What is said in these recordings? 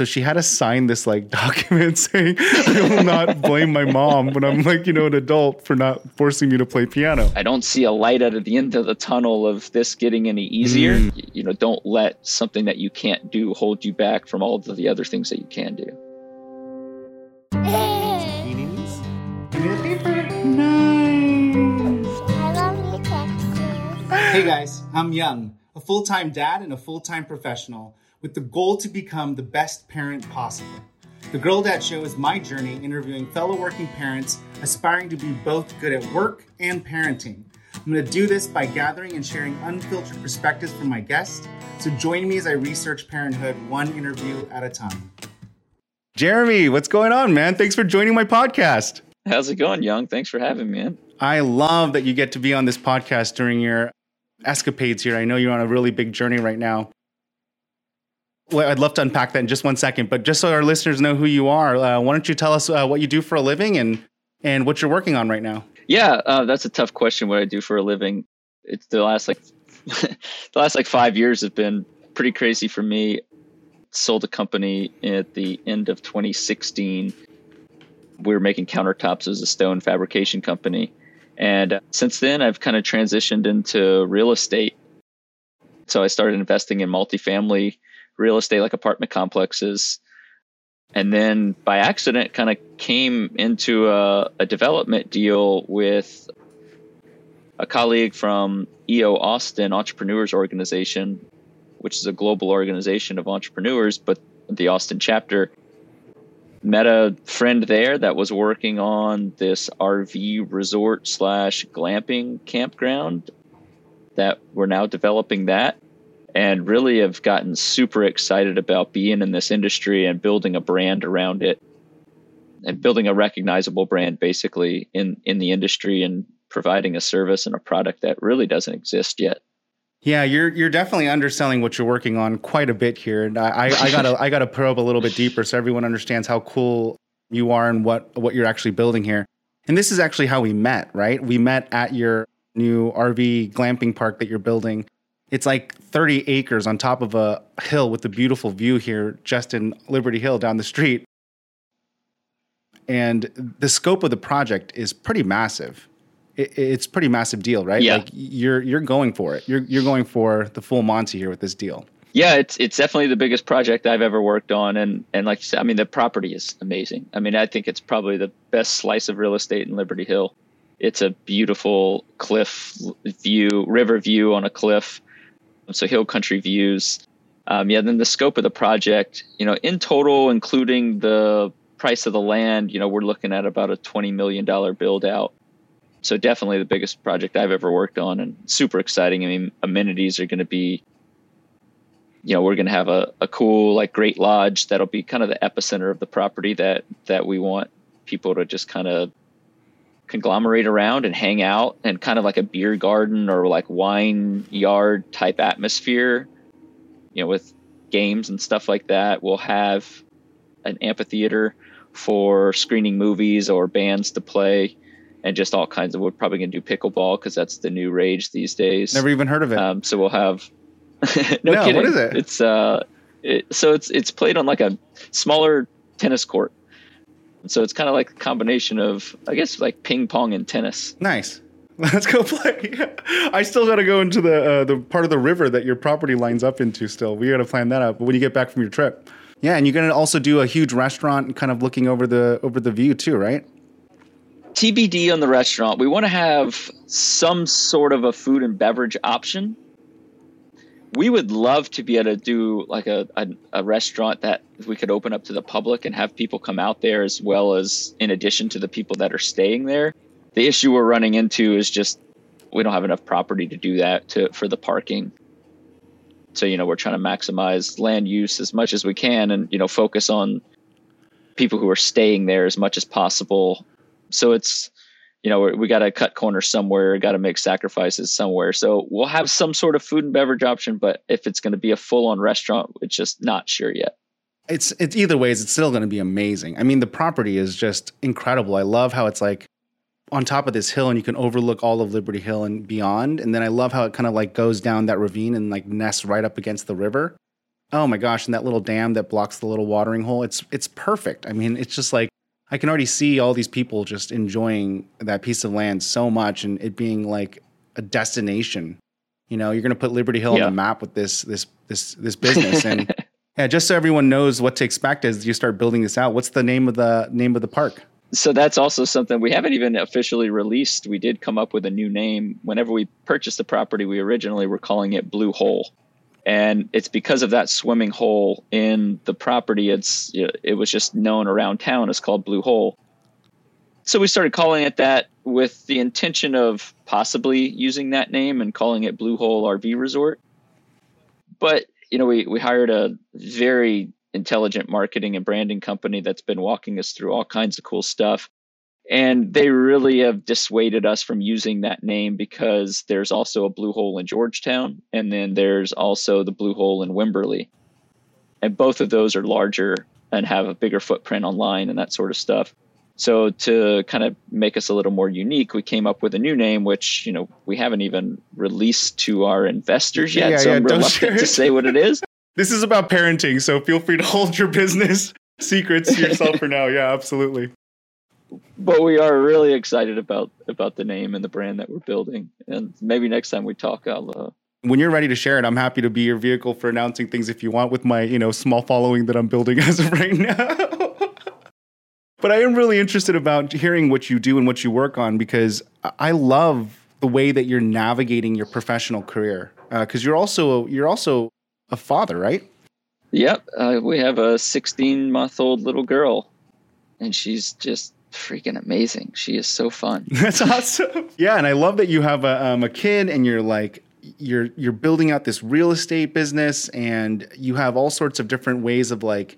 So she had to sign this like document saying, I will not blame my mom when I'm like, you know, an adult for not forcing me to play piano. I don't see a light out of the end of the tunnel of this getting any easier. Mm. You know, don't let something that you can't do hold you back from all of the other things that you can do. Hey guys, I'm Young, a full time dad and a full time professional with the goal to become the best parent possible. The Girl Dad Show is my journey interviewing fellow working parents aspiring to be both good at work and parenting. I'm going to do this by gathering and sharing unfiltered perspectives from my guests. So join me as I research parenthood one interview at a time. Jeremy, what's going on, man? Thanks for joining my podcast. How's it going, Young? Thanks for having me, man. I love that you get to be on this podcast during your escapades here. I know you're on a really big journey right now. Well, I'd love to unpack that in just one second, but just so our listeners know who you are, uh, why don't you tell us uh, what you do for a living and and what you're working on right now? Yeah, uh, that's a tough question. What I do for a living? It's the last like the last like five years have been pretty crazy for me. Sold a company at the end of 2016. We were making countertops as a stone fabrication company, and uh, since then I've kind of transitioned into real estate. So I started investing in multifamily real estate like apartment complexes. And then by accident kind of came into a, a, development deal with a colleague from eo austin entrepreneurs organization which is a global organization of entrepreneurs but the austin chapter. Met a friend there that was working on this rv resort slash glamping campground that we're now developing that and really have gotten super excited about being in this industry and building a brand around it and building a recognizable brand basically in in the industry and providing a service and a product that really doesn't exist yet. Yeah, you're you're definitely underselling what you're working on quite a bit here, and I, I gotta I gotta probe a little bit deeper so everyone understands how cool you are and what what you're actually building here. And this is actually how we met, right? We met at your new RV glamping park that you're building it's like 30 acres on top of a hill with a beautiful view here, just in Liberty Hill down the street. And the scope of the project is pretty massive. It, it's pretty massive deal, right? Yeah. Like you're you're going for it. You're you're going for the full Monty here with this deal. Yeah, it's it's definitely the biggest project I've ever worked on, and and like you said, I mean the property is amazing. I mean I think it's probably the best slice of real estate in Liberty Hill. It's a beautiful cliff view, river view on a cliff so hill country views. Um, yeah, then the scope of the project, you know, in total, including the price of the land, you know, we're looking at about a $20 million build out. So definitely the biggest project I've ever worked on and super exciting. I mean, amenities are going to be, you know, we're going to have a, a cool, like great lodge that'll be kind of the epicenter of the property that, that we want people to just kind of conglomerate around and hang out and kind of like a beer garden or like wine yard type atmosphere, you know, with games and stuff like that. We'll have an amphitheater for screening movies or bands to play and just all kinds of we're probably going to do pickleball because that's the new rage these days never even heard of it um, so we'll have no, no kidding. what is it it's uh it, so it's it's played on like a smaller tennis court so it's kind of like a combination of, I guess, like ping pong and tennis. Nice. Let's go play. I still got to go into the uh, the part of the river that your property lines up into. Still, we got to plan that out. But when you get back from your trip, yeah, and you're gonna also do a huge restaurant, kind of looking over the over the view too, right? TBD on the restaurant. We want to have some sort of a food and beverage option we would love to be able to do like a, a, a, restaurant that we could open up to the public and have people come out there as well as in addition to the people that are staying there. The issue we're running into is just we don't have enough property to do that to for the parking. So you know we're trying to maximize land use as much as we can and you know focus on people who are staying there as much as possible. So it's you know, we got to cut corners somewhere, got to make sacrifices somewhere. So we'll have some sort of food and beverage option, but if it's going to be a full on restaurant, it's just not sure yet. It's it's either ways, it's still going to be amazing. I mean, the property is just incredible. I love how it's like on top of this hill and you can overlook all of Liberty Hill and beyond. And then I love how it kind of like goes down that ravine and like nests right up against the river. Oh my gosh, and that little dam that blocks the little watering hole, it's it's perfect. I mean, it's just like I can already see all these people just enjoying that piece of land so much and it being like a destination. You know, you're going to put Liberty Hill Yeah. on the map with this this this this business and yeah, just so everyone knows what to expect as you start building this out. What's the name of the name of the park? so that's also something we haven't even officially released. We did come up with a new name. Whenever we purchased the property, we originally were calling it Blue Hole. And it's because of that swimming hole in the property. It's it was just known around town as called Blue Hole. So we started calling it that with the intention of possibly using that name and calling it Blue Hole RV Resort. But you know, we we hired a very intelligent marketing and branding company that's been walking us through all kinds of cool stuff. And they really have dissuaded us from using that name because there's also a blue hole in Georgetown, and then there's also the blue hole in Wimberley. And both of those are larger and have a bigger footprint online and that sort of stuff. So to kind of make us a little more unique, we came up with a new name, which you know we haven't even released to our investors yet. Yeah, so yeah, I'm reluctant to say what it is. This is about parenting, so feel free to hold your business secrets to yourself for now. Yeah, absolutely. But we are really excited about about the name and the brand that we're building. And maybe next time we talk, I'll. Uh, When you're ready to share it, I'm happy to be your vehicle for announcing things if you want with my, you know, small following that I'm building as of right now. but I am really interested about hearing what you do and what you work on because I- love the way that you're navigating your professional career. Because you're also you're also a father, right? yep, uh, we have a 16 month old little girl, and she's just freaking amazing. She is so fun. That's awesome. Yeah, and I love that you have a, um, a kid and you're like you're you're building out this real estate business and you have all sorts of different ways of like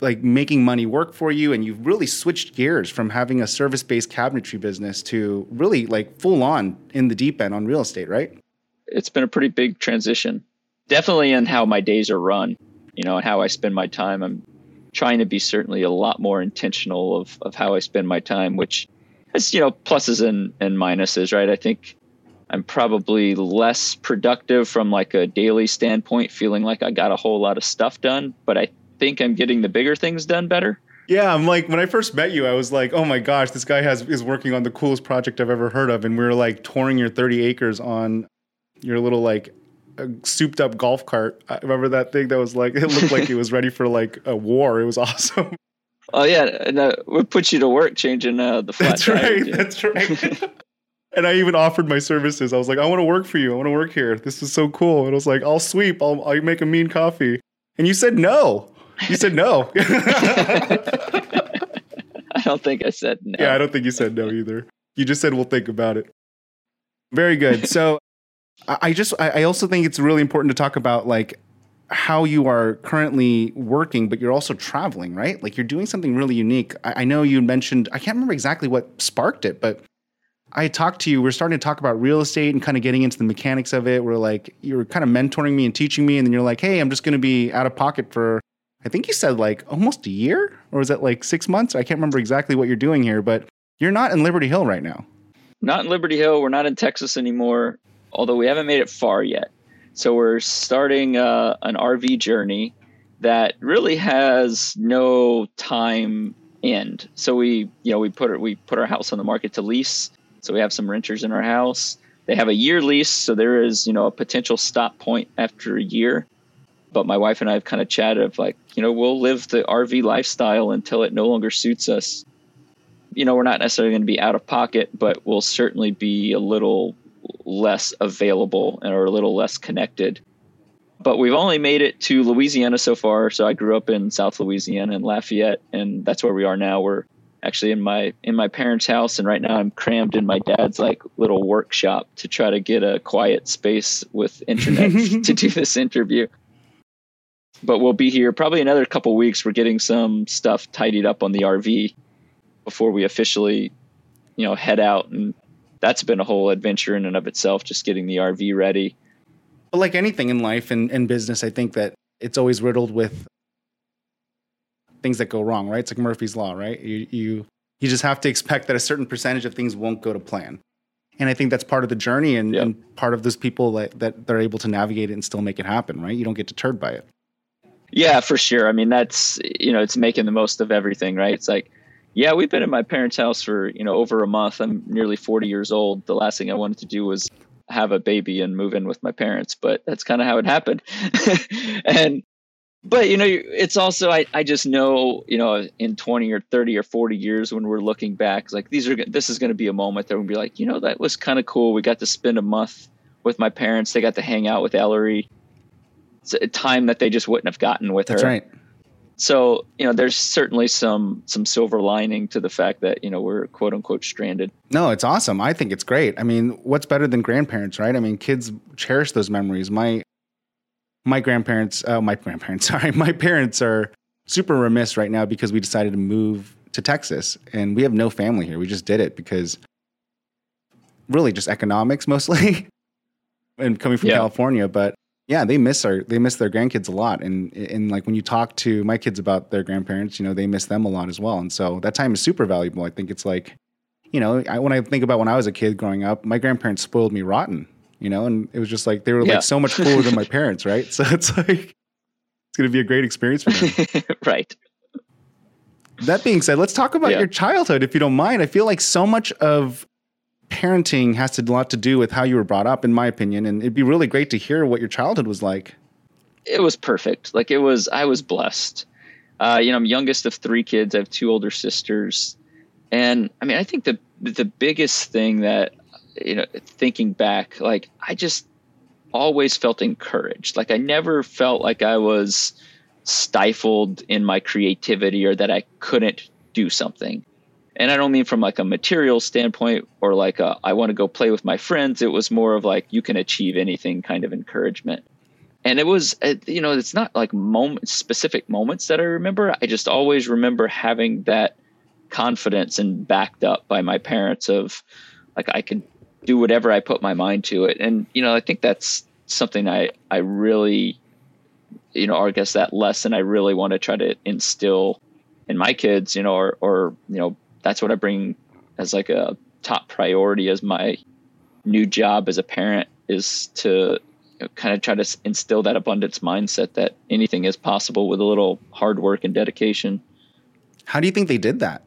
like making money work for you and you've really switched gears from having a service-based cabinetry business to really like full on in the deep end on real estate, right? It's been a pretty big transition. Definitely in how my days are run, you know, and how I spend my time. I'm trying to be certainly a lot more intentional of, of how I spend my time, which is, you know, pluses and, and minuses, right? I think I'm probably less productive from like a daily standpoint, feeling like I got a whole lot of stuff done, but I think I'm getting the bigger things done better. Yeah, I'm like when I first met you, I was like, "Oh my gosh, this guy has is working on the coolest project I've ever heard of." And we were like touring your 30 acres on your little like uh, souped up golf cart. I remember that thing that was like it looked like it was ready for like a war. It was awesome. Oh yeah, and uh, we put you to work changing uh, the flat That's tire, right. yeah. That's right. and I even offered my services. I was like, "I want to work for you. I want to work here. This is so cool." And I was like, "I'll sweep. I'll I'll make a mean coffee." And you said no. You said no. I don't think I said no. Yeah, I don't think you said no either. You just said we'll think about it. Very good. So I just I I also think it's really important to talk about like how you are currently working, but you're also traveling, right? Like you're doing something really unique. I, I know you mentioned I can't remember exactly what sparked it, but I talked to you. We're starting to talk about real estate and kind of getting into the mechanics of it. We're like you were kind of mentoring me and teaching me, and then you're like, "Hey, I'm just going to be out of pocket for." I think you said like almost a year, or was it like six months? I can't remember exactly what you're doing here, but you're not in Liberty Hill right now. not in Liberty Hill. We're not in Texas anymore, although we haven't made it far yet. So we're starting uh, an RV journey that really has no time end. So we, you know, we put we put our house on the market to lease. So we have some renters in our house. They have a year lease, so there is, you know, a potential stop point after a year. But my wife and I have kind of chatted of like, you know, we'll live the RV lifestyle until it no longer suits us you know, we're not necessarily going to be out of pocket, but we'll certainly be a little less available and or a little less connected. But we've only made it to Louisiana so far. So I grew up in South Louisiana in Lafayette, and that's where we are now. We're actually in my in my parents' house, and right now I'm crammed in my dad's like little workshop to try to get a quiet space with internet to do this interview. But we'll be here probably another couple weeks. We're getting some stuff tidied up on the RV before we officially, you know, head out. And that's been a whole adventure in and of itself, just getting the RV ready. But like anything in life and, and business, I think that it's always riddled with things that go wrong, right? It's like Murphy's Law, right? You, you, you just have to expect that a certain percentage of things won't go to plan. And I think that's part of the journey and, Yep. and part of those people that, that they're able to navigate it and still make it happen, right? You don't get deterred by it. Yeah, for sure. I mean, that's you know, it's making the most of everything, right? It's like, yeah, we've been in my parents' house for you know over a month. I'm nearly 40 years old. The last thing I wanted to do was have a baby and move in with my parents, but that's kind of how it happened. and but you know, it's also I I just know you know in 20 or 30 or 40 years when we're looking back, like these are this is going to be a moment that we'll be like, you know, that was kind of cool. We got to spend a month with my parents. They got to hang out with Ellery it's a time that they just wouldn't have gotten with her. That's her. right. So, you know, there's certainly some some silver lining to the fact that, you know, we're quote unquote stranded. No, it's awesome. I think it's great. I mean, what's better than grandparents, right? I mean, kids cherish those memories. My my grandparents, uh, my grandparents, sorry, my parents are super remiss right now because we decided to move to Texas and we have no family here. We just did it because really just economics mostly and coming from Yeah. California, but yeah, they miss our they miss their grandkids a lot, and and like when you talk to my kids about their grandparents, you know they miss them a lot as well, and so that time is super valuable. I think it's like, you know, I, when I think about when I was a kid growing up, my grandparents spoiled me rotten, you know, and it was just like they were Yeah. like so much cooler than my parents, right? So it's like it's gonna be a great experience for them. right. that being said, let's talk about Yeah. your childhood, if you don't mind. I feel like so much of parenting has a lot to do with how you were brought up, in my opinion, and it'd be really great to hear what your childhood was like. It was perfect. Like it was I was blessed. Uh, you know, I'm youngest of three kids. I have two older sisters. And I mean, I think the the biggest thing that you know, thinking back, like I just always felt encouraged. Like I never felt like I was stifled in my creativity or that I couldn't do something. And I don't mean from like a material standpoint or like a, I want to go play with my friends. It was more of like you can achieve anything kind of encouragement. And it was, uh, you know, it's not like moment specific moments that I remember. I just always remember having that confidence and backed up by my parents of like I can do whatever I put my mind to it. And you know, I think that's something I I really you know, I guess that lesson I really want to try to instill in my kids, you know, or or you know, that's what I bring as like a top priority as my new job as a parent is to kind of try to instill that abundance mindset that anything is possible with a little hard work and dedication. How do you think they did that?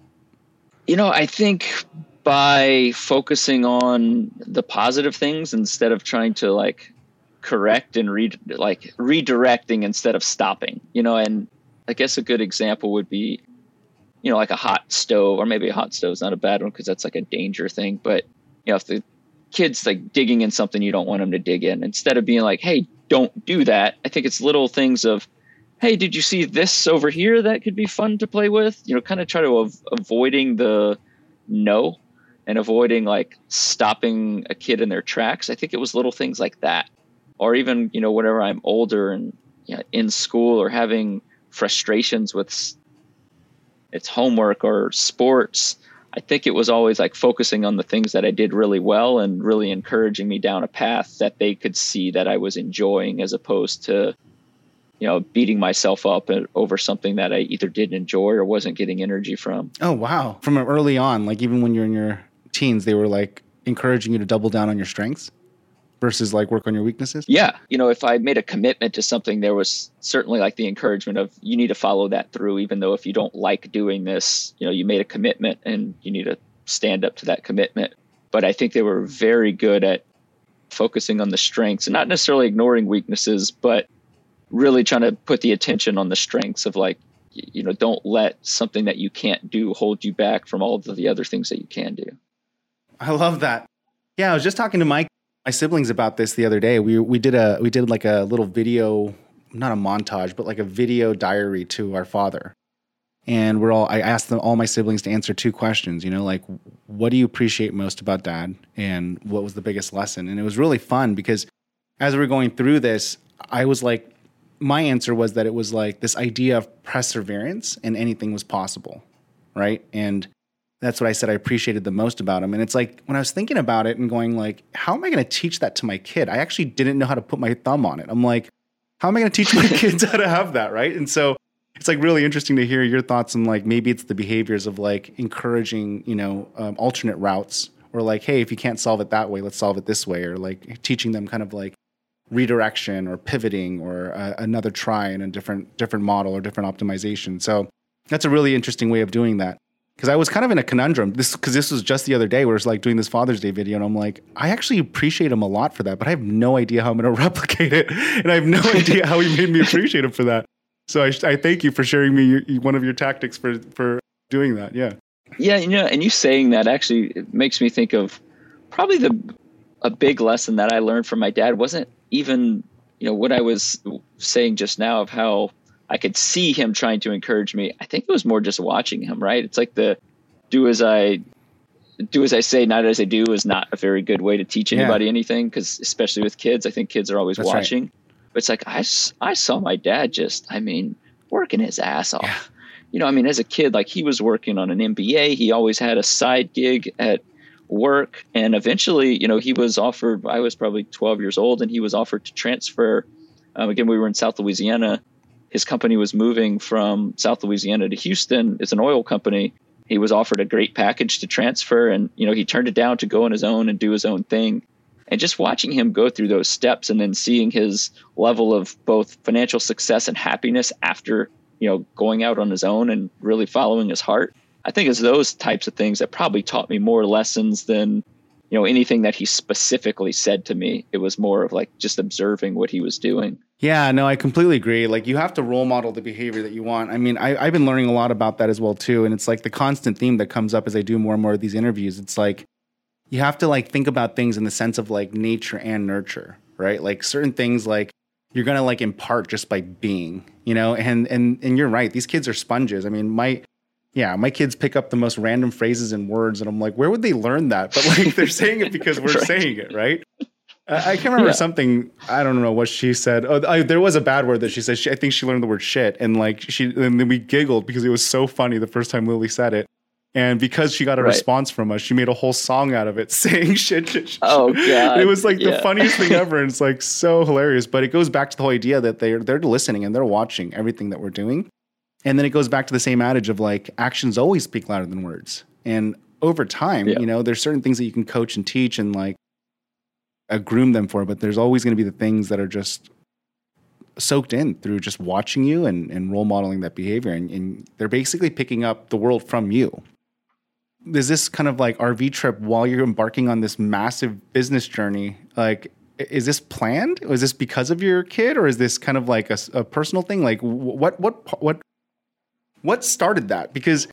You know, I think by focusing on the positive things instead of trying to like correct and read like redirecting instead of stopping. You know, and I guess a good example would be you know like a hot stove or maybe a hot stove is not a bad one because that's like a danger thing, but you know if the kids like digging in something you don't want them to dig in instead of being like hey don't do that i think it's little things of hey did you see this over here that could be fun to play with? You know kind of try to av- avoiding the no and avoiding like stopping a kid in their tracks. I think it was little things like that. Or even you know whenever i'm older and you know, in school or having frustrations with its homework or sports I think it was always like focusing on the things that I did really well and really encouraging me down a path that they could see that I was enjoying as opposed to, you know, beating myself up over something that I either didn't enjoy or wasn't getting energy from. Oh wow! From early on, like even when you're in your teens, they were like encouraging you to double down on your strengths versus like work on your weaknesses. Yeah. You know, if I made a commitment to something, there was certainly like the encouragement of you need to follow that through, even though if you don't like doing this, you know, you made a commitment and you need to stand up to that commitment. But I think they were very good at focusing on the strengths and not necessarily ignoring weaknesses, but really trying to put the attention on the strengths of like, you know, don't let something that you can't do hold you back from all of the other things that you can do. I love that. Yeah, I was just talking to my my siblings about this the other day. We we did a we did like a little video, not a montage, but like a video diary to our father. And we're all I asked them all my siblings to answer two questions, you know, like what do you appreciate most about dad and what was the biggest lesson? And it was really fun because as we were going through this, I was like my answer was that it was like this idea of perseverance and anything was possible, right? And that's what I said I appreciated the most about him. And it's like when I was thinking about it and going like, how am I going to teach that to my kid? I actually didn't know how to put my thumb on it. I'm like, how am I going to teach my kids how to have that, right? And so it's like really interesting to hear your thoughts on like maybe it's the behaviors of like encouraging, you know, um, alternate routes or like, hey, if you can't solve it that way, let's solve it this way, or like teaching them kind of like redirection or pivoting or uh, another try in a different different model or different optimization. So that's a really interesting way of doing that. Because I was kind of in a conundrum. This because this was just the other day where it's like doing this Father's Day video, and I'm like, I actually appreciate him a lot for that, but I have no idea how I'm going to replicate it, and I have no idea how he made me appreciate him for that. So I, I thank you for sharing me your, one of your tactics for for doing that. Yeah. Yeah, you know, and you saying that actually makes me think of probably the a big lesson that I learned from my dad wasn't even you know what I was saying just now of how I could see him trying to encourage me. I think it was more just watching him, right? It's like the do as I do as I say, not as I do is not a very good way to teach anybody yeah. anything because especially with kids, I think kids are always That's watching. Right. But it's like I, I saw my dad just, I mean, working his ass off. Yeah. You know, I mean, as a kid, like he was working on an MBA. He always had a side gig at work. And eventually, you know, he was offered, I was probably 12 years old, and he was offered to transfer. Um, again, we were in South Louisiana. His company was moving from South Louisiana to Houston. It's an oil company. He was offered a great package to transfer, and you know he turned it down to go on his own and do his own thing. And just watching him go through those steps, and then seeing his level of both financial success and happiness after you know going out on his own and really following his heart, I think it's those types of things that probably taught me more lessons than you know anything that he specifically said to me. It was more of like just observing what he was doing. Yeah, no, I completely agree. Like you have to role model the behavior that you want. I mean, I, I've been learning a lot about that as well too, and it's like the constant theme that comes up as I do more and more of these interviews. It's like you have to like think about things in the sense of like nature and nurture, right? Like certain things like you're gonna like impart just by being, you know. And and and you're right. These kids are sponges. I mean, my yeah, my kids pick up the most random phrases and words, and I'm like, where would they learn that? But like, they're saying it because we're right. saying it, right? I, I can't remember yeah. something. I don't know what she said. Oh, I, there was a bad word that she said. She, I think she learned the word shit, and like she, and then we giggled because it was so funny the first time Lily said it. And because she got a right. response from us, she made a whole song out of it saying shit, shit, shit. Oh god. It was like yeah. the funniest thing ever. And it's like so hilarious. But it goes back to the whole idea that they're they're listening and they're watching everything that we're doing. And then it goes back to the same adage of like actions always speak louder than words. And over time, yeah. you know, there's certain things that you can coach and teach and like uh, groom them for, but there's always going to be the things that are just soaked in through just watching you and, and role modeling that behavior. And, and they're basically picking up the world from you. Is this kind of like RV trip while you're embarking on this massive business journey? Like, is this planned? Is this because of your kid, or is this kind of like a, a personal thing? Like, what what what what started that? Because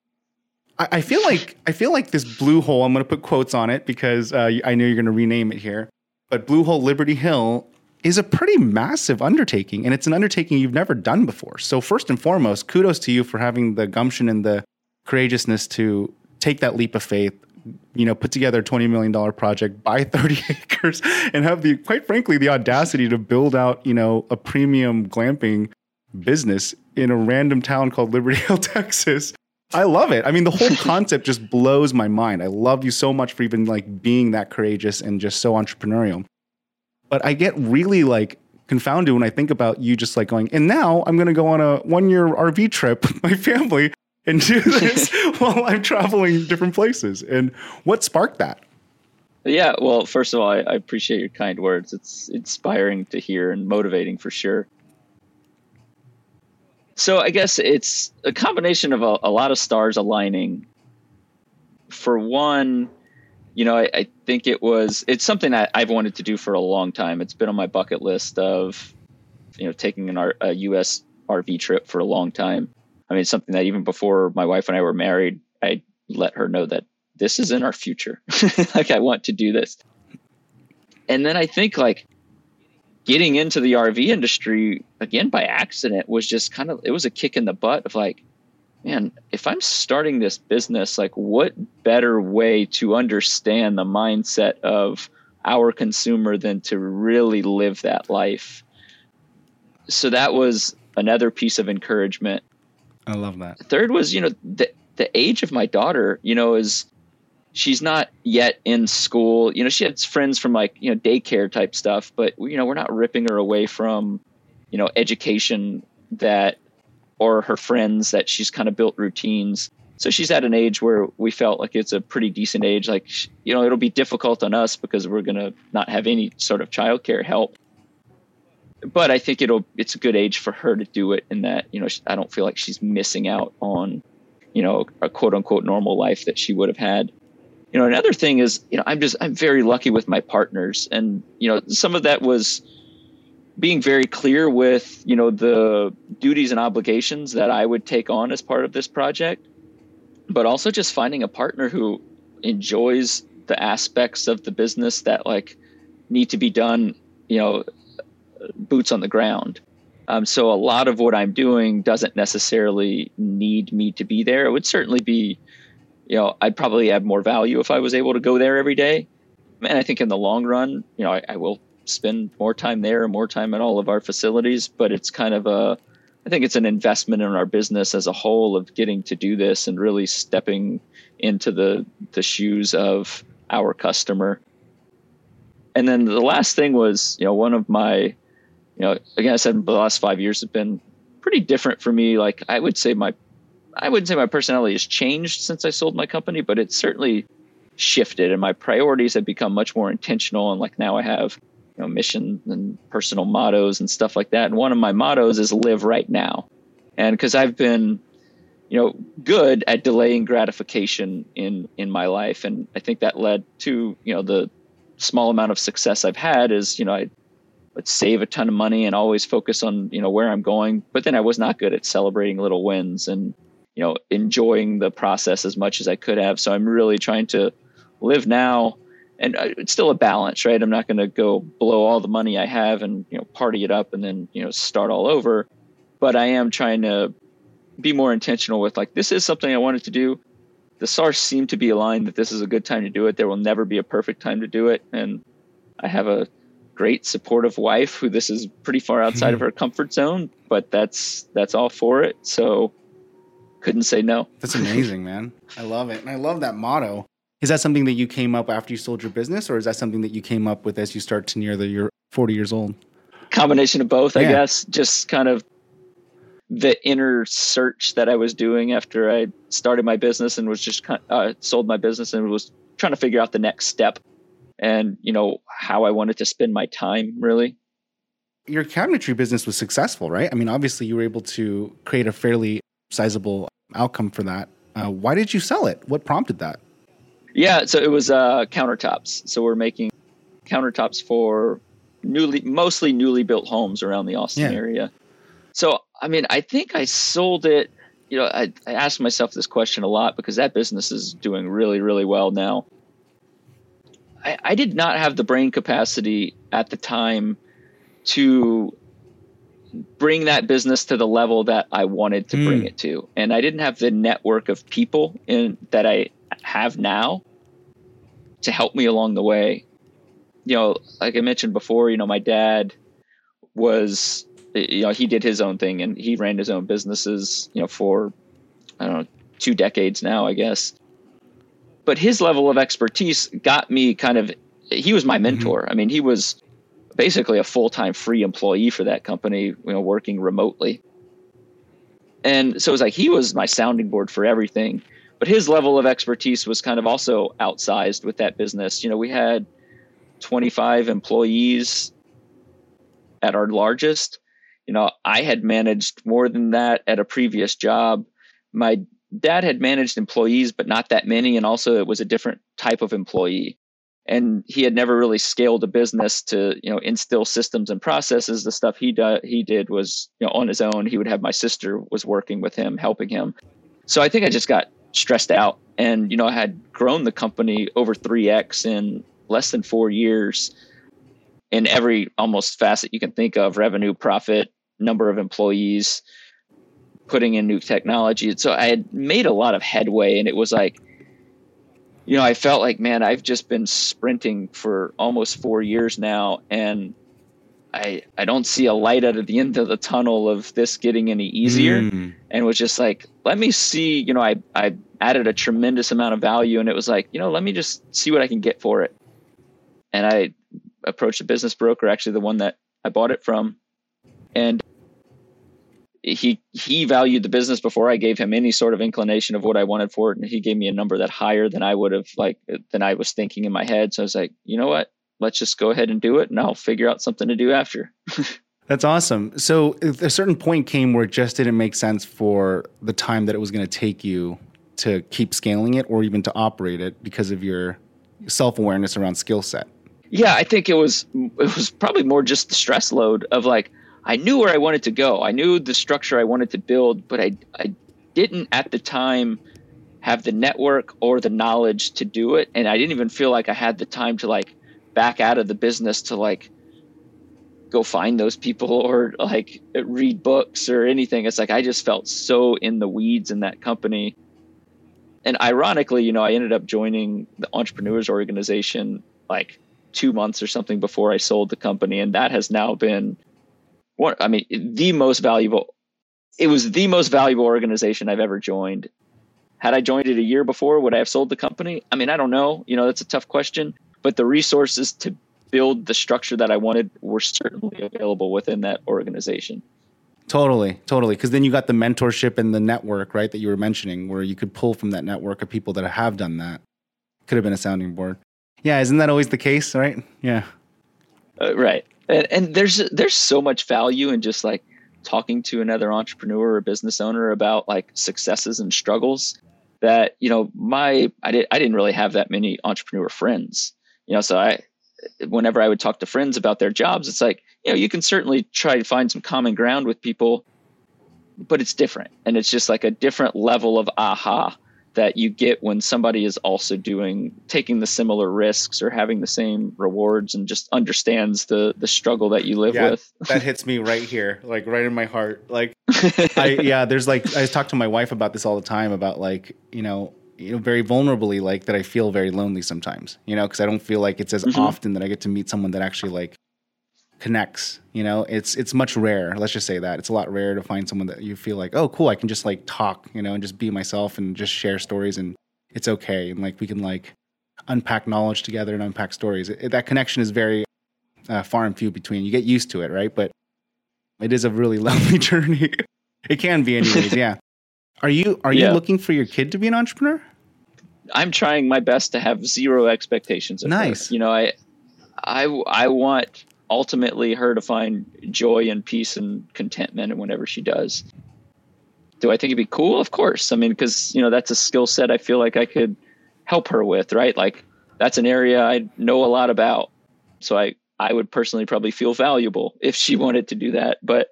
I, I feel like I feel like this blue hole. I'm going to put quotes on it because uh, I know you're going to rename it here. But Blue Hole Liberty Hill is a pretty massive undertaking, and it's an undertaking you've never done before. So first and foremost, kudos to you for having the gumption and the courageousness to take that leap of faith, you know, put together a $20 million project, buy 30 acres, and have the, quite frankly, the audacity to build out, you know, a premium glamping business in a random town called Liberty Hill, Texas. I love it. I mean, the whole concept just blows my mind. I love you so much for even like being that courageous and just so entrepreneurial. But I get really like confounded when I think about you just like going, and now I'm going to go on a one year RV trip with my family and do this while I'm traveling different places. And what sparked that? Yeah, well, first of all, I, I appreciate your kind words. It's inspiring to hear and motivating for sure. So I guess it's a combination of a, a lot of stars aligning. For one, you know, I, I, think it was it's something that I've wanted to do for a long time. It's been on my bucket list of, you know, taking an R, a U.S. RV trip for a long time. I mean, something that even before my wife and I were married, I let her know that this is in our future. like I want to do this. And then I think like getting into the RV industry again by accident was just kind of it was a kick in the butt of like man if i'm starting this business like what better way to understand the mindset of our consumer than to really live that life? So that was another piece of encouragement. I love that. Third was you know the the age of my daughter you know is she's not yet in school. You know, she has friends from like, you know, daycare type stuff, but you know, we're not ripping her away from, you know, education that or her friends that she's kind of built routines. So she's at an age where we felt like it's a pretty decent age. Like, you know, it'll be difficult on us because we're going to not have any sort of childcare help. but I think it'll it's a good age for her to do it in that you know I don't feel like she's missing out on you know a quote unquote normal life that she would have had. You know, another thing is you know I'm just I'm very lucky with my partners, and you know some of that was being very clear with you know the duties and obligations that I would take on as part of this project, but also just finding a partner who enjoys the aspects of the business that like need to be done you know boots on the ground. Um, so a lot of what I'm doing doesn't necessarily need me to be there. It would certainly be, you know, I'd probably add more value if I was able to go there every day. And I think in the long run, you know, I, I will spend more time there and more time at all of our facilities. But it's kind of a, I think it's an investment in our business as a whole of getting to do this and really stepping into the the shoes of our customer. And then the last thing was, you know, one of my you know, again, I said the last five years have been pretty different for me. Like I would say my, I wouldn't say my personality has changed since I sold my company, but it's certainly shifted and my priorities have become much more intentional. And like now I have, you know, mission and personal mottos and stuff like that. And one of my mottos is live right now. And cause I've been, you know, good at delaying gratification in, in my life. And I think that led to, you know, the small amount of success I've had is, you know, I would save a ton of money and always focus on you know where I'm going. But then I was not good at celebrating little wins and you know enjoying the process as much as I could have. So I'm really trying to live now, and uh, it's still a balance, right? I'm not going to go blow all the money I have and you know party it up and then you know start all over. But I am trying to be more intentional with like this is something I wanted to do. The stars seem to be aligned that this is a good time to do it. There will never be a perfect time to do it, and I have a great supportive wife who this is pretty far outside of hmm. her comfort zone, but that's that's all for it. So couldn't say no. That's amazing, man. I love it. And I love that motto. Is that something that you came up after you sold your business or is that something that you came up with as you start to near the you're 40 years old? Combination of both, yeah. I guess. Just kind of the inner search that I was doing after I started my business and was just uh, sold my business and was trying to figure out the next step and you know how I wanted to spend my time really. Your cabinetry business was successful, right? I mean, obviously you were able to create a fairly sizable outcome for that. Uh, why did you sell it? What prompted that? Yeah, so it was uh, countertops. So we're making countertops for newly, mostly newly built homes around the Austin yeah. area. So I mean, I think I sold it. You know, I, I asked myself this question a lot because that business is doing really, really well now. I, I did not have the brain capacity at the time to bring that business to the level that I wanted to mm. bring hmm. it to. And I didn't have the network of people in that I have now to help me along the way. You know, like I mentioned before, you know, my dad was you know, he did his own thing and he ran his own businesses, you know, for I don't know, two decades now, I guess but his level of expertise got me kind of he was my mm-hmm. mentor. Mm-hmm. I mean, he was basically a full-time free employee for that company, you know, working remotely. And so it was like he was my sounding board for everything. But his level of expertise was kind of also outsized with that business. You know, we had 25 employees at our largest. You know, I had managed more than that at a previous job. My dad had managed employees, but not that many. And also it was a different type of employee. And he had never really scaled a business to, you know, instill systems and processes. The stuff he did, he did was, you know, on his own. He would have my sister was working with him, helping him. So I think I just got stressed out. And, you know, I had grown the company over 3x in less than four years in every almost facet you can think of revenue, profit, number of employees putting in new technology. So I had made a lot of headway, and it was like, you know, I felt like, man, I've just been sprinting for almost four years now, and I I don't see a light out of the end of the tunnel of this getting any easier. Mm. And was just like, let me see. You know, I I added a tremendous amount of value, and it was like, you know, let me just see what I can get for it. And I approached a business broker, actually the one that I bought it from, and he he valued the business before I gave him any sort of inclination of what I wanted for it, and he gave me a number that higher than I would have like than I was thinking in my head. So I was like, you know what, let's just go ahead and do it, and I'll figure out something to do after. That's awesome. So a certain point came where it just didn't make sense for the time that it was going to take you to keep scaling it or even to operate it because of your self-awareness around skill set. Yeah, I think it was it was probably more just the stress load of like I knew where I wanted to go. I knew the structure I wanted to build, but I I didn't at the time have the network or the knowledge to do it and I didn't even feel like I had the time to like back out of the business to like go find those people or like read books or anything. It's like I just felt so in the weeds in that company. And ironically, you know, I ended up joining the entrepreneurs organization like two months or something before I sold the company. And that has now been one, I mean, the most valuable. It was the most valuable organization I've ever joined. Had I joined it a year before, would I have sold the company? I mean, I don't know. You know, that's a tough question. But the resources to build the structure that I wanted were certainly available within that organization. Totally, totally. Because then you got the mentorship and the network, right, that you were mentioning, where you could pull from that network of people that have done that. Could have been a sounding board. Yeah, isn't that always the case, right? Yeah. Uh, right. And, and there's there's so much value in just like talking to another entrepreneur or business owner about like successes and struggles that you know my I did I didn't really have that many entrepreneur friends you know so I whenever I would talk to friends about their jobs it's like you know you can certainly try to find some common ground with people but it's different. And it's just like a different level of aha that you get when somebody is also doing taking the similar risks or having the same rewards and just understands the the struggle that you live yeah, with that hits me right here like right in my heart like i yeah there's like i talk to my wife about this all the time about like you know you know very vulnerably like that i feel very lonely sometimes you know because i don't feel like it's as mm-hmm. often that i get to meet someone that actually like connects you know? It's it's much rare let's just say that. It's a lot rare to find someone that you feel like oh cool i can just like talk you know and just be myself and just share stories and it's okay. And like we can like unpack knowledge together and unpack stories. It, that connection is very uh, far and few between. You get used to it right? But it is a really lonely journey. It can be anyways yeah. Are you are yeah. you looking for your kid to be an entrepreneur? I'm trying my best to have zero expectations nice her. you know i i i want ultimately her to find joy and peace and contentment and whenever she does. Do I think it'd be cool? Of course. I mean, because you know that's a skill set I feel like I could help her with, right? Like that's an area I know a lot about. So I I would personally probably feel valuable if she wanted to do that. But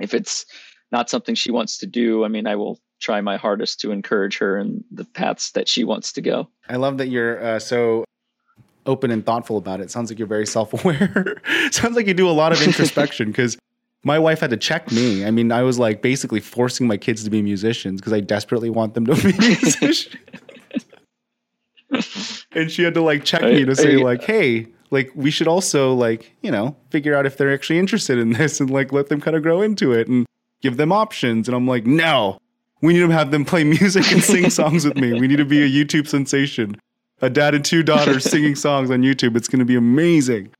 if it's not something she wants to do, I mean, I will try my hardest to encourage her in the paths that she wants to go. I love that you're uh, so open and thoughtful about it. Sounds like you're very self-aware. Sounds like you do a lot of introspection because my wife had to check me. I mean, I was like basically forcing my kids to be musicians because I desperately want them to be musicians. and she had to like check me to say like, "Hey, like we should also like, you know, figure out if they're actually interested in this and like let them kind of grow into it and give them options." And I'm like, "No. We need to have them play music and sing songs with me. We need to be a YouTube sensation." A dad and two daughters singing songs on YouTube. It's going to be amazing.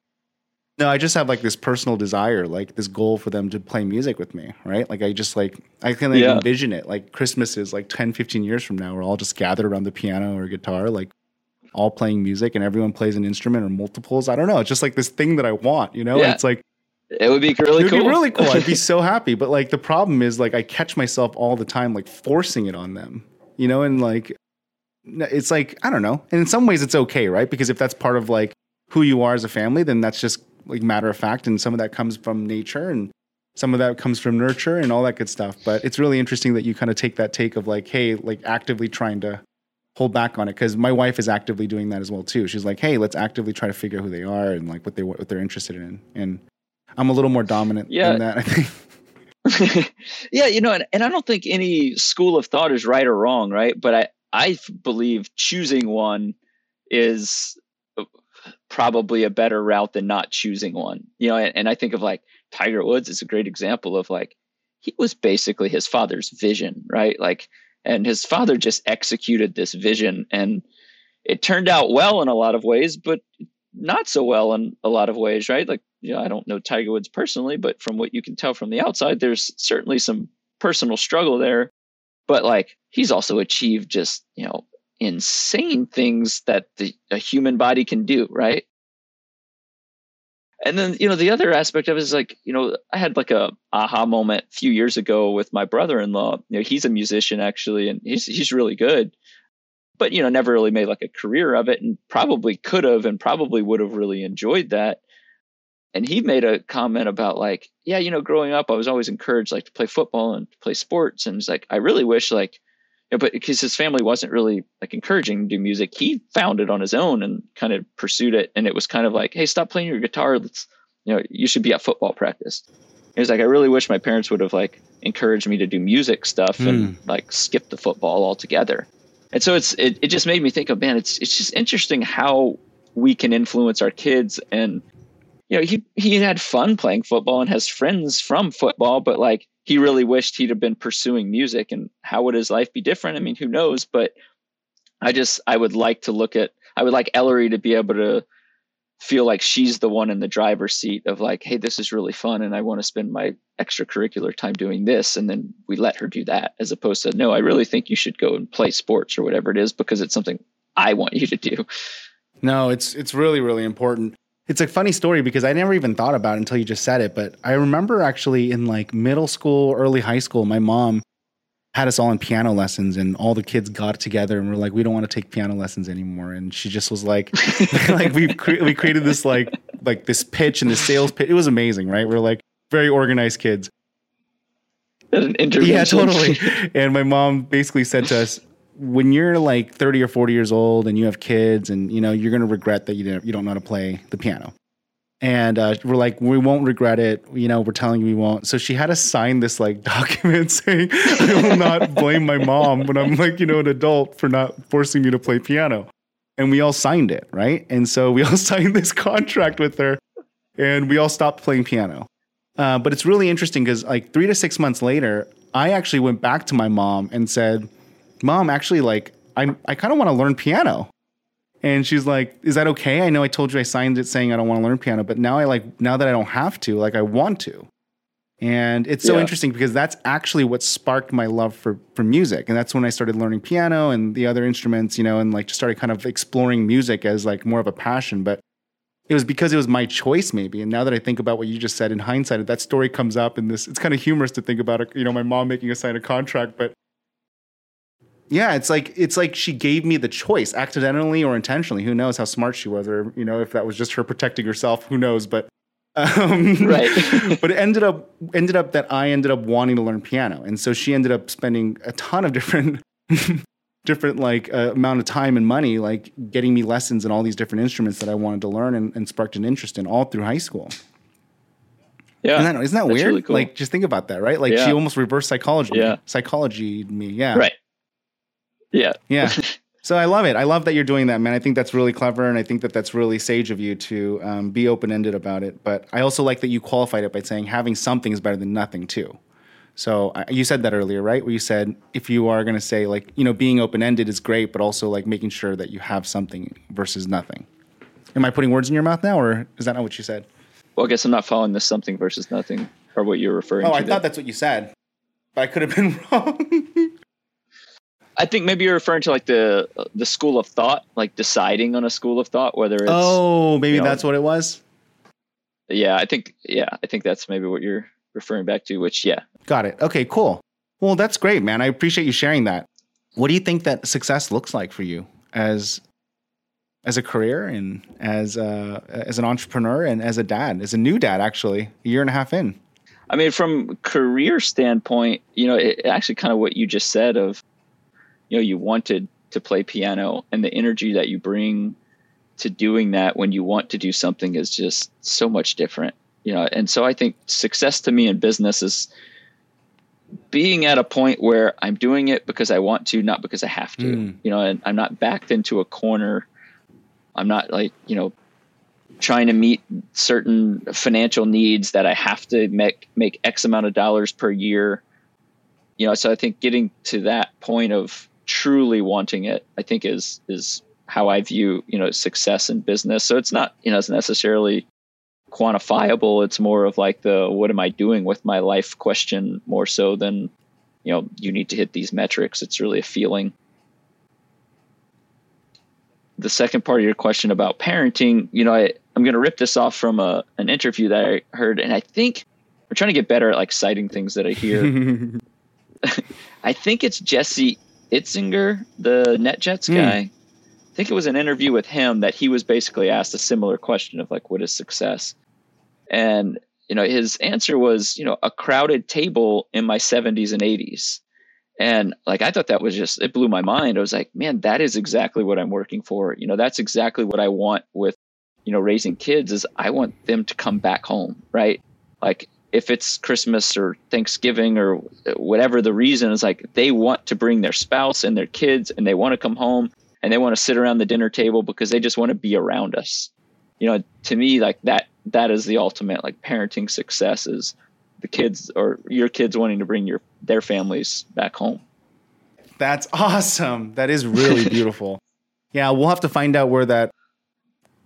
No, I just have like this personal desire, like this goal for them to play music with me, right? Like I just like I can like yeah. envision it. Like Christmas is like 10, 15 years from now, we're all just gathered around the piano or guitar, like all playing music and everyone plays an instrument or multiples. I don't know. It's just like this thing that I want, you know? Yeah. It's like it would be really cool. it would cool. be really cool. I'd be so happy. But like the problem is like I catch myself all the time like forcing it on them. You know, and like it's like I don't know. And in some ways, it's okay, right? Because if that's part of like who you are as a family, then that's just like matter of fact, and some of that comes from nature, and some of that comes from nurture, and all that good stuff. But it's really interesting that you kind of take that take of like, hey, like actively trying to hold back on it because my wife is actively doing that as well too. She's like, hey, let's actively try to figure out who they are and like what they what they're interested in, and I'm a little more dominant yeah. in that. I think. yeah, you know, and, and I don't think any school of thought is right or wrong, right? But I, I believe choosing one is probably a better route than not choosing one. You know, and, and I think of like Tiger Woods is a great example of like he was basically his father's vision, right? Like, and his father just executed this vision, and it turned out well in a lot of ways, but not so well in a lot of ways, right? Like, you know, I don't know Tiger Woods personally, but from what you can tell from the outside, there's certainly some personal struggle there but like he's also achieved just you know insane things that the a human body can do right? And then you know the other aspect of it is like you know i had like a aha moment a few years ago with my brother-in-law. You know he's a musician actually and he's he's really good but you know never really made like a career of it and probably could have and probably would have really enjoyed that and he made a comment about like yeah you know growing up i was always encouraged like to play football and to play sports and it's like i really wish like you know, but because his family wasn't really like encouraging to do music he found it on his own and kind of pursued it and it was kind of like hey stop playing your guitar let's you know you should be at football practice it was like i really wish my parents would have like encouraged me to do music stuff mm. and hmm. like skip the football altogether and so it's it, it just made me think of man it's it's just interesting how we can influence our kids and you know, he he had fun playing football and has friends from football, but like he really wished he'd have been pursuing music and how would his life be different? I mean, who knows? But I just I would like to look at I would like Ellery to be able to feel like she's the one in the driver's seat of like, hey, this is really fun and I want to spend my extracurricular time doing this. And then we let her do that as opposed to, no, I really think you should go and play sports or whatever it is because it's something I want you to do. No, it's it's really, really important it's a funny story because I never even thought about it until you just said it. But I remember actually in like middle school, early high school, my mom had us all in piano lessons and all the kids got together and we're like, we don't want to take piano lessons anymore. And she just was like, like we, cre- we created this like, like this pitch and this sales pitch. It was amazing, right? We're like very organized kids. An yeah, totally. And my mom basically said to us, when you're like 30 or 40 years old and you have kids and you know you're going to regret that you don't, you don't know how to play the piano. And uh, we're like we won't regret it. You know we're telling you we won't. So she had to sign this like document saying i will not blame my mom when i'm like you know an adult for not forcing me to play piano. And we all signed it right? And so we all signed this contract with her and we all stopped playing piano. Uh, but it's really interesting because like three to six months later i actually went back to my mom and said mom, actually, like, I, I kind of want to learn piano. And she's like, is that okay? I know I told you I signed it saying I don't want to learn piano, but now I like, now that I don't have to, like, I want to. And it's so yeah. interesting because that's actually what sparked my love for, for music. And that's when I started learning piano and the other instruments, you know, and like just started kind of exploring music as like more of a passion. But it was because it was my choice maybe and now that i think about what you just said in hindsight that story comes up in this it's kind of humorous to think about it you know my mom making us sign a contract but yeah, it's like it's like she gave me the choice, accidentally or intentionally. Who knows how smart she was, or you know, if that was just her protecting herself. Who knows? But um, right. but it ended up ended up that I ended up wanting to learn piano, and so she ended up spending a ton of different different like uh, amount of time and money, like getting me lessons in all these different instruments that I wanted to learn and, and sparked an interest in all through high school. Yeah, isn't that, isn't that weird? Really cool. Like, just think about that, right? Like, yeah. she almost reversed psychology. Yeah, psychology me. Yeah, right. Yeah. Yeah. So I love it. I love that you're doing that, man. I think that's really clever, and I think that that's really sage of you to um, be open ended about it. But I also like that you qualified it by saying having something is better than nothing too. So uh, you said that earlier, right? Where you said if you are going to say like you know being open ended is great, but also like making sure that you have something versus nothing. Am I putting words in your mouth now, or is that not what you said? Well, I guess I'm not following this something versus nothing, or what you're referring oh, to. Oh, I thought that's what you said, but I could have been wrong. I think maybe you're referring to like the the school of thought, like deciding on a school of thought, whether it's oh maybe you know, that's what it was. Yeah, I think yeah, I think that's maybe what you're referring back to. Which yeah, got it. Okay, cool. Well, that's great, man. I appreciate you sharing that. What do you think that success looks like for you as as a career and as uh, as an entrepreneur and as a dad, as a new dad, actually, a year and a half in? I mean, from career standpoint, you know, it, actually kind of what you just said of you know you wanted to play piano and the energy that you bring to doing that when you want to do something is just so much different you know. And so i think success to me in business is being at a point where i'm doing it because i want to not because i have to mm. you know and i'm not backed into a corner. I'm not like you know trying to meet certain financial needs that i have to make make x amount of dollars per year you know. So i think getting to that point of truly wanting it, I think is is how I view you know success in business. So it's not you know it's necessarily quantifiable. It's more of like the what am I doing with my life question more so than you know you need to hit these metrics. It's really a feeling. The second part of your question about parenting, you know, I, I'm going to rip this off from a an interview that I heard, and I think I'm trying to get better at like citing things that I hear. I think it's Jesse Itzinger, the NetJets Hmm. guy. I think it was an interview with him that he was basically asked a similar question of like, what is success? And you know, his answer was, you know, a crowded table in my 70s and 80s. And like I thought that was just it blew my mind. I was like, man, that is exactly what I'm working for. You know, that's exactly what I want with, you know, raising kids is I want them to come back home, right? Like if it's Christmas or Thanksgiving or whatever the reason is like they want to bring their spouse and their kids and they want to come home and they want to sit around the dinner table because they just want to be around us. You know, to me like that that is the ultimate like parenting success is the kids or your kids wanting to bring your their families back home. That's awesome. That is really beautiful. yeah, we'll have to find out where that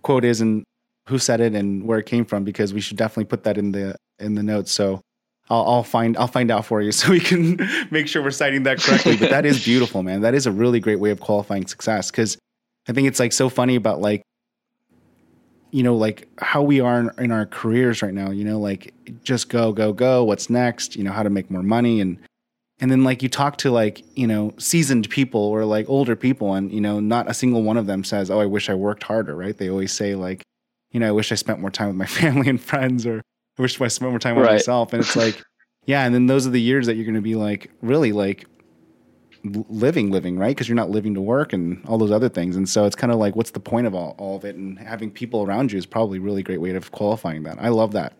quote is and who said it and where it came from because we should definitely put that in the in the notes. So I'll, I'll find I'll find out for you so we can make sure we're citing that correctly. But that is beautiful, man. That is a really great way of qualifying success because I think it's like so funny about like you know like how we are in, in our careers right now. You know, like just go go go. What's next? You know how to make more money and and then like you talk to like you know seasoned people or like older people and you know not a single one of them says oh i wish i worked harder right they always say like you know i wish i spent more time with my family and friends or i wish i spent more time with Right. myself. And it's like yeah and then those are the years that you're going to be like really like living living right? Because you're not living to work and all those other things. And so it's kind of like what's the point of all, all of it? And having people around you is probably a really great way of qualifying that. I love that.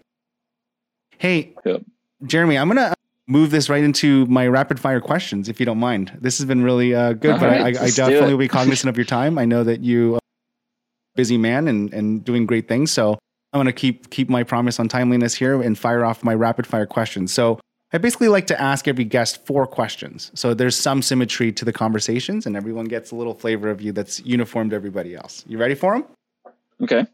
Hey Yep. jeremy i'm gonna move this right into my rapid fire questions if you don't mind. This has been really uh, good All but right, I, I, I let's do definitely will be cognizant of your time. I know that you are a busy man and, and doing great things. So i'm going to keep keep my promise on timeliness here and fire off my rapid fire questions so I basically like to ask every guest four questions. So there's some symmetry to the conversations, and everyone gets a little flavor of you that's uniform to everybody else. You ready for them? Okay.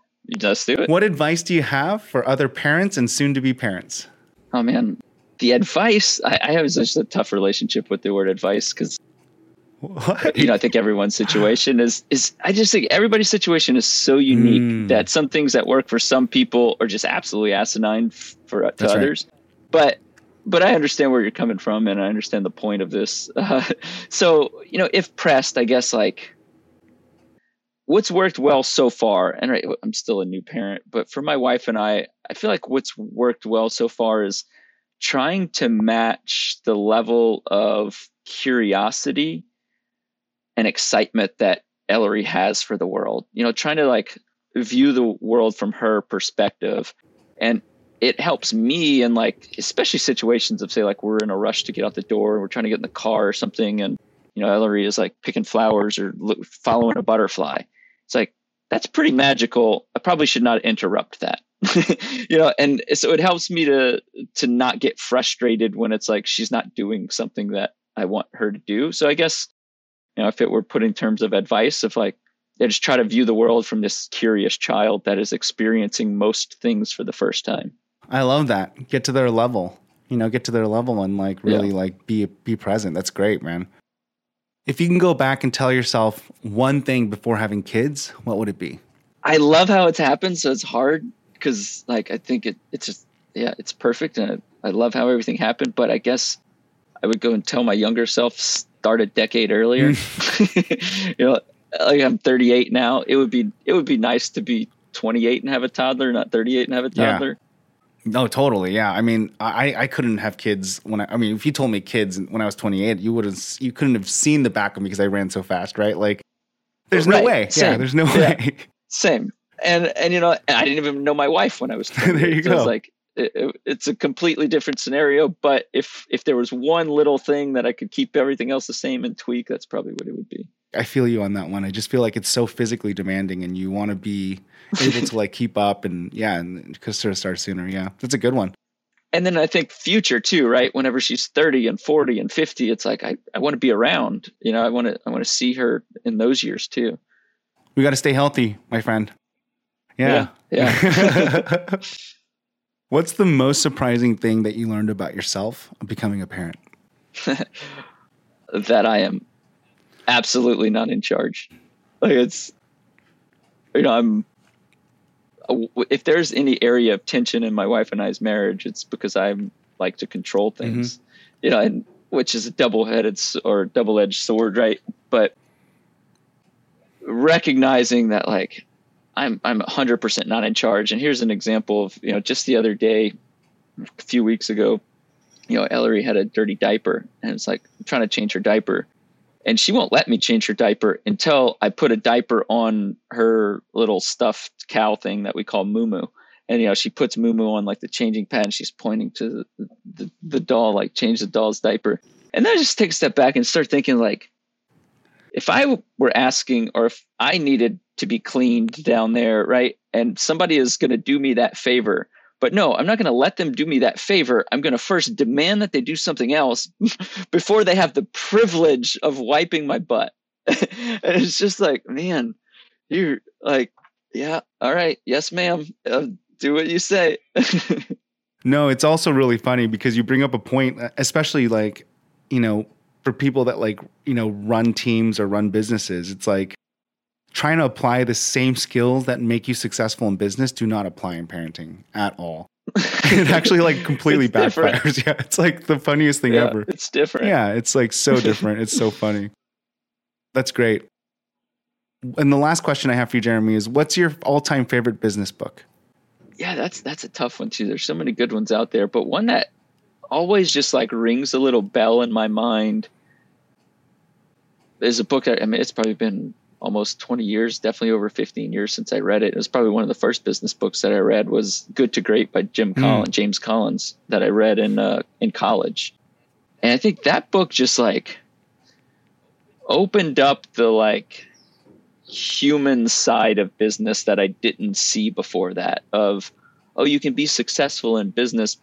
Let's do it. What advice do you have for other parents and soon to be parents? Oh man. The advice I, I have such a tough relationship with the word advice because What? you know, I think everyone's situation is is I just think everybody's situation is so unique Mm. that some things that work for some people are just absolutely asinine for to That's right. others. But but I understand where you're coming from, and I understand the point of this. Uh, so you know, if pressed, I guess like what's worked well so far, and right, I'm still a new parent, but for my wife and I, I feel like what's worked well so far is trying to match the level of curiosity and excitement that Ellery has for the world. You know, trying to like view the world from her perspective. And it helps me in like especially situations of say like we're in a rush to get out the door we're trying to get in the car or something and you know Ellery is like picking flowers or look, following a butterfly. It's like that's pretty magical. I probably should not interrupt that. you know, and so it helps me to to not get frustrated when it's like she's not doing something that I want her to do. So I guess you know if it were put in terms of advice of like yeah, just try to view the world from this curious child that is experiencing most things for the first time. I love that. Get to their level. You know, get to their level and like really Yeah. like be be present. That's great, man. If you can go back and tell yourself one thing before having kids, what would it be? I love how it's happened, so it's hard because like I think it it's just yeah, it's perfect and I, I love how everything happened, but I guess I would go and tell my younger self start a decade earlier. Mm. you know, like I'm 38 now. It would be it would be nice to be 28 and have a toddler, not 38 and have a Yeah. toddler. No, totally. Yeah. I mean, I, I couldn't have kids when I, I mean, if you told me kids when I was 28, you would have, you couldn't have seen the back of me because I ran so fast, right? Like, there's no Right. way. Yeah. There's no Yeah. way. Same. And and you know, I didn't even know my wife when I was There you so go. like it, it- it's a completely different scenario. But if if there was one little thing that I could keep everything else the same and tweak, that's probably what it would be. I feel you on that one. I just feel like it's so physically demanding and you want to be able to like keep up and yeah, and sort of start sooner. Yeah. That's a good one. And then I think future too, right? Whenever she's 30 and 40 and 50, it's like I, I want to be around. You know, I want to I want to see her in those years too. We got to stay healthy, my friend. Yeah. Yeah. What's the most surprising thing that you learned about yourself becoming a parent? that I am absolutely not in charge. Like it's, you know, I'm uh, if there's any area of tension in my wife and I's marriage, it's because I like to control mm-hmm. things, mm-hmm. you know, and which is a double-headed or double-edged sword, right? But recognizing that, like, I'm I'm 100% not in charge. And here's an example of you know just the other day, a few weeks ago, you know, Ellery had a dirty diaper, and it's like I'm trying to change her diaper, and she won't let me change her diaper until I put a diaper on her little stuffed cow thing that we call Moo And you know, she puts Moo on like the changing pad, and she's pointing to the, the, the doll, like change the doll's diaper. And then I just take a step back and start thinking, like, if I were asking, or if I needed to be cleaned down there, right, and somebody is going to do me that favor, but no, I'm not going to let them do me that favor. I'm going to first demand that they do something else before they have the privilege of wiping my butt. and it's just like, man, you're like, yeah, all right, yes, ma'am, uh, do what you say. no, it's also really funny because you bring up a point, especially like, you know, for people that like, you know, run teams or run businesses. It's like trying to apply the same skills that make you successful in business do not apply in parenting at all. it actually like completely backfires. Different. Yeah, it's like the funniest thing yeah, ever. It's different. Yeah, it's like so different. it's so funny. That's great. And the last question I have for you, Jeremy, is what's your all-time favorite business book? Yeah, that's that's a tough one too. There's so many good ones out there, but one that always just like rings a little bell in my mind is a book that I mean it's probably been almost 20 years, definitely over 15 years since I read it. It was probably one of the first business books that I read was Good to Great by Jim mm. Collins, James Collins that I read in uh, in college. And I think that book just like opened up the like human side of business that I didn't see before that of oh you can be successful in business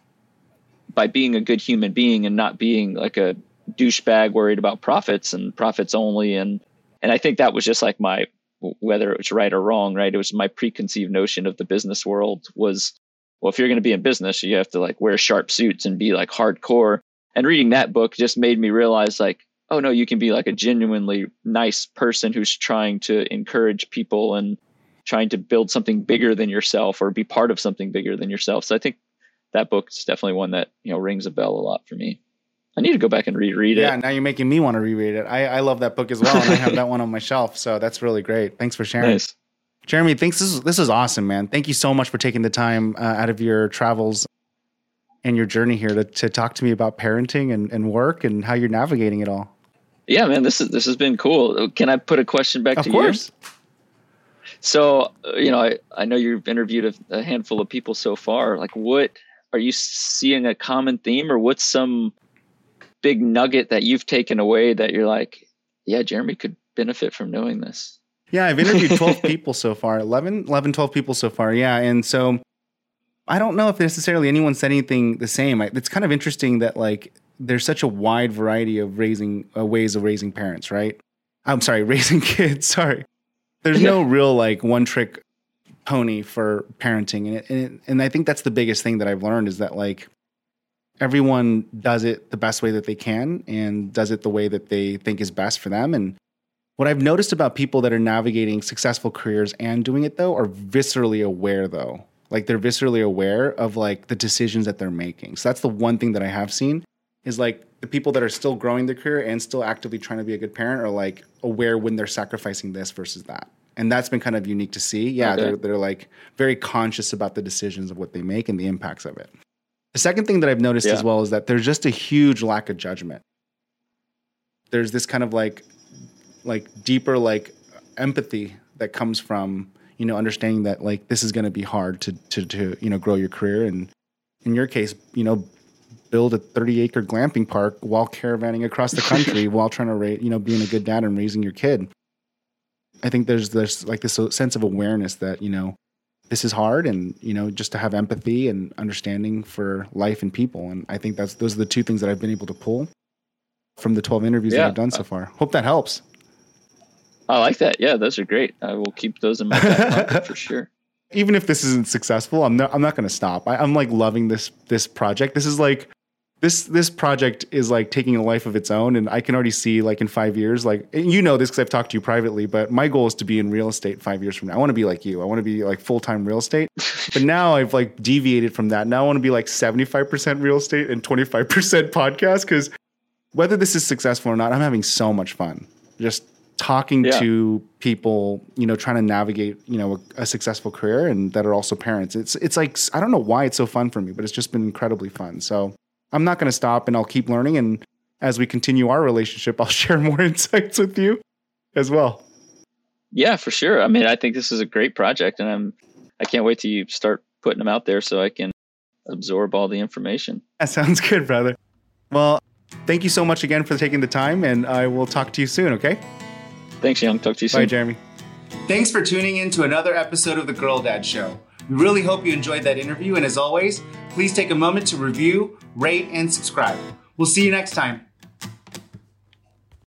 by being a good human being and not being like a douchebag worried about profits and profits only and and I think that was just like my whether it was right or wrong, right? It was my preconceived notion of the business world was well, if you're going to be in business, you have to like wear sharp suits and be like hardcore. And reading that book just made me realize like, oh no, you can be like a genuinely nice person who's trying to encourage people and trying to build something bigger than yourself or be part of something bigger than yourself. So I think that book is definitely one that, you know, rings a bell a lot for me. I need to go back and reread it. Yeah, now you're making me want to reread it. I, I love that book as well, and I have that one on my shelf. So that's really great. Thanks for sharing. Nice. Jeremy, thanks. This is, this is awesome, man. Thank you so much for taking the time uh, out of your travels and your journey here to, to talk to me about parenting and, and work and how you're navigating it all. Yeah, man, this is this has been cool. Can I put a question back of to course. you? So, uh, you know, I, I know you've interviewed a, a handful of people so far. Like, what are you seeing a common theme, or what's some big nugget that you've taken away that you're like, yeah, Jeremy could benefit from knowing this? Yeah, I've interviewed 12 people so far, 11, 11, 12 people so far. Yeah. And so I don't know if necessarily anyone said anything the same. It's kind of interesting that like there's such a wide variety of raising uh, ways of raising parents, right? I'm sorry, raising kids. Sorry. There's no real like one trick pony for parenting. And, it, and, it, and I think that's the biggest thing that I've learned is that like everyone does it the best way that they can and does it the way that they think is best for them. And what I've noticed about people that are navigating successful careers and doing it though are viscerally aware though. Like they're viscerally aware of like the decisions that they're making. So that's the one thing that I have seen is like the people that are still growing their career and still actively trying to be a good parent are like aware when they're sacrificing this versus that. And that's been kind of unique to see. Yeah, okay. they're they're like very conscious about the decisions of what they make and the impacts of it. The second thing that I've noticed yeah. as well is that there's just a huge lack of judgment. There's this kind of like like deeper like empathy that comes from you know understanding that like this is going to be hard to to to you know grow your career and in your case you know build a 30 acre glamping park while caravanning across the country while trying to rate you know being a good dad and raising your kid i think there's there's like this sense of awareness that you know this is hard and you know just to have empathy and understanding for life and people. And i think that's those are the two things that i've been able to pull from the 12 interviews yeah. that i've done so far. Hope that helps. I like that. Yeah those are great. I will keep those in my back for sure. Even if this isn't successful i'm not i'm not going to stop. I, i'm like loving this this project. This is like this this project is like taking a life of its own and i can already see like in five years like you know this because i've talked to you privately but my goal is to be in real estate five years from now. I want to be like you. I want to be like full-time real estate. But now i've like deviated from that. Now i want to be like 75% real estate and 25% podcast because whether this is successful or not i'm having so much fun. Just talking yeah. to people you know trying to navigate you know a, a successful career and that are also parents. It's it's like i don't know why it's so fun for me but it's just been incredibly fun. So I'm not going to stop and I'll keep learning. And as we continue our relationship, I'll share more insights with you as well. Yeah, for sure. I mean, I think this is a great project and I'm, I can't wait till you start putting them out there so I can absorb all the information. That sounds good, brother. Well, thank you so much again for taking the time and I will talk to you soon. Okay. Thanks, Young. Talk to you soon. Bye, Jeremy. Thanks for tuning in to another episode of The Girl Dad Show. We really hope you enjoyed that interview. And as always, please take a moment to review, rate, and subscribe. We'll see you next time.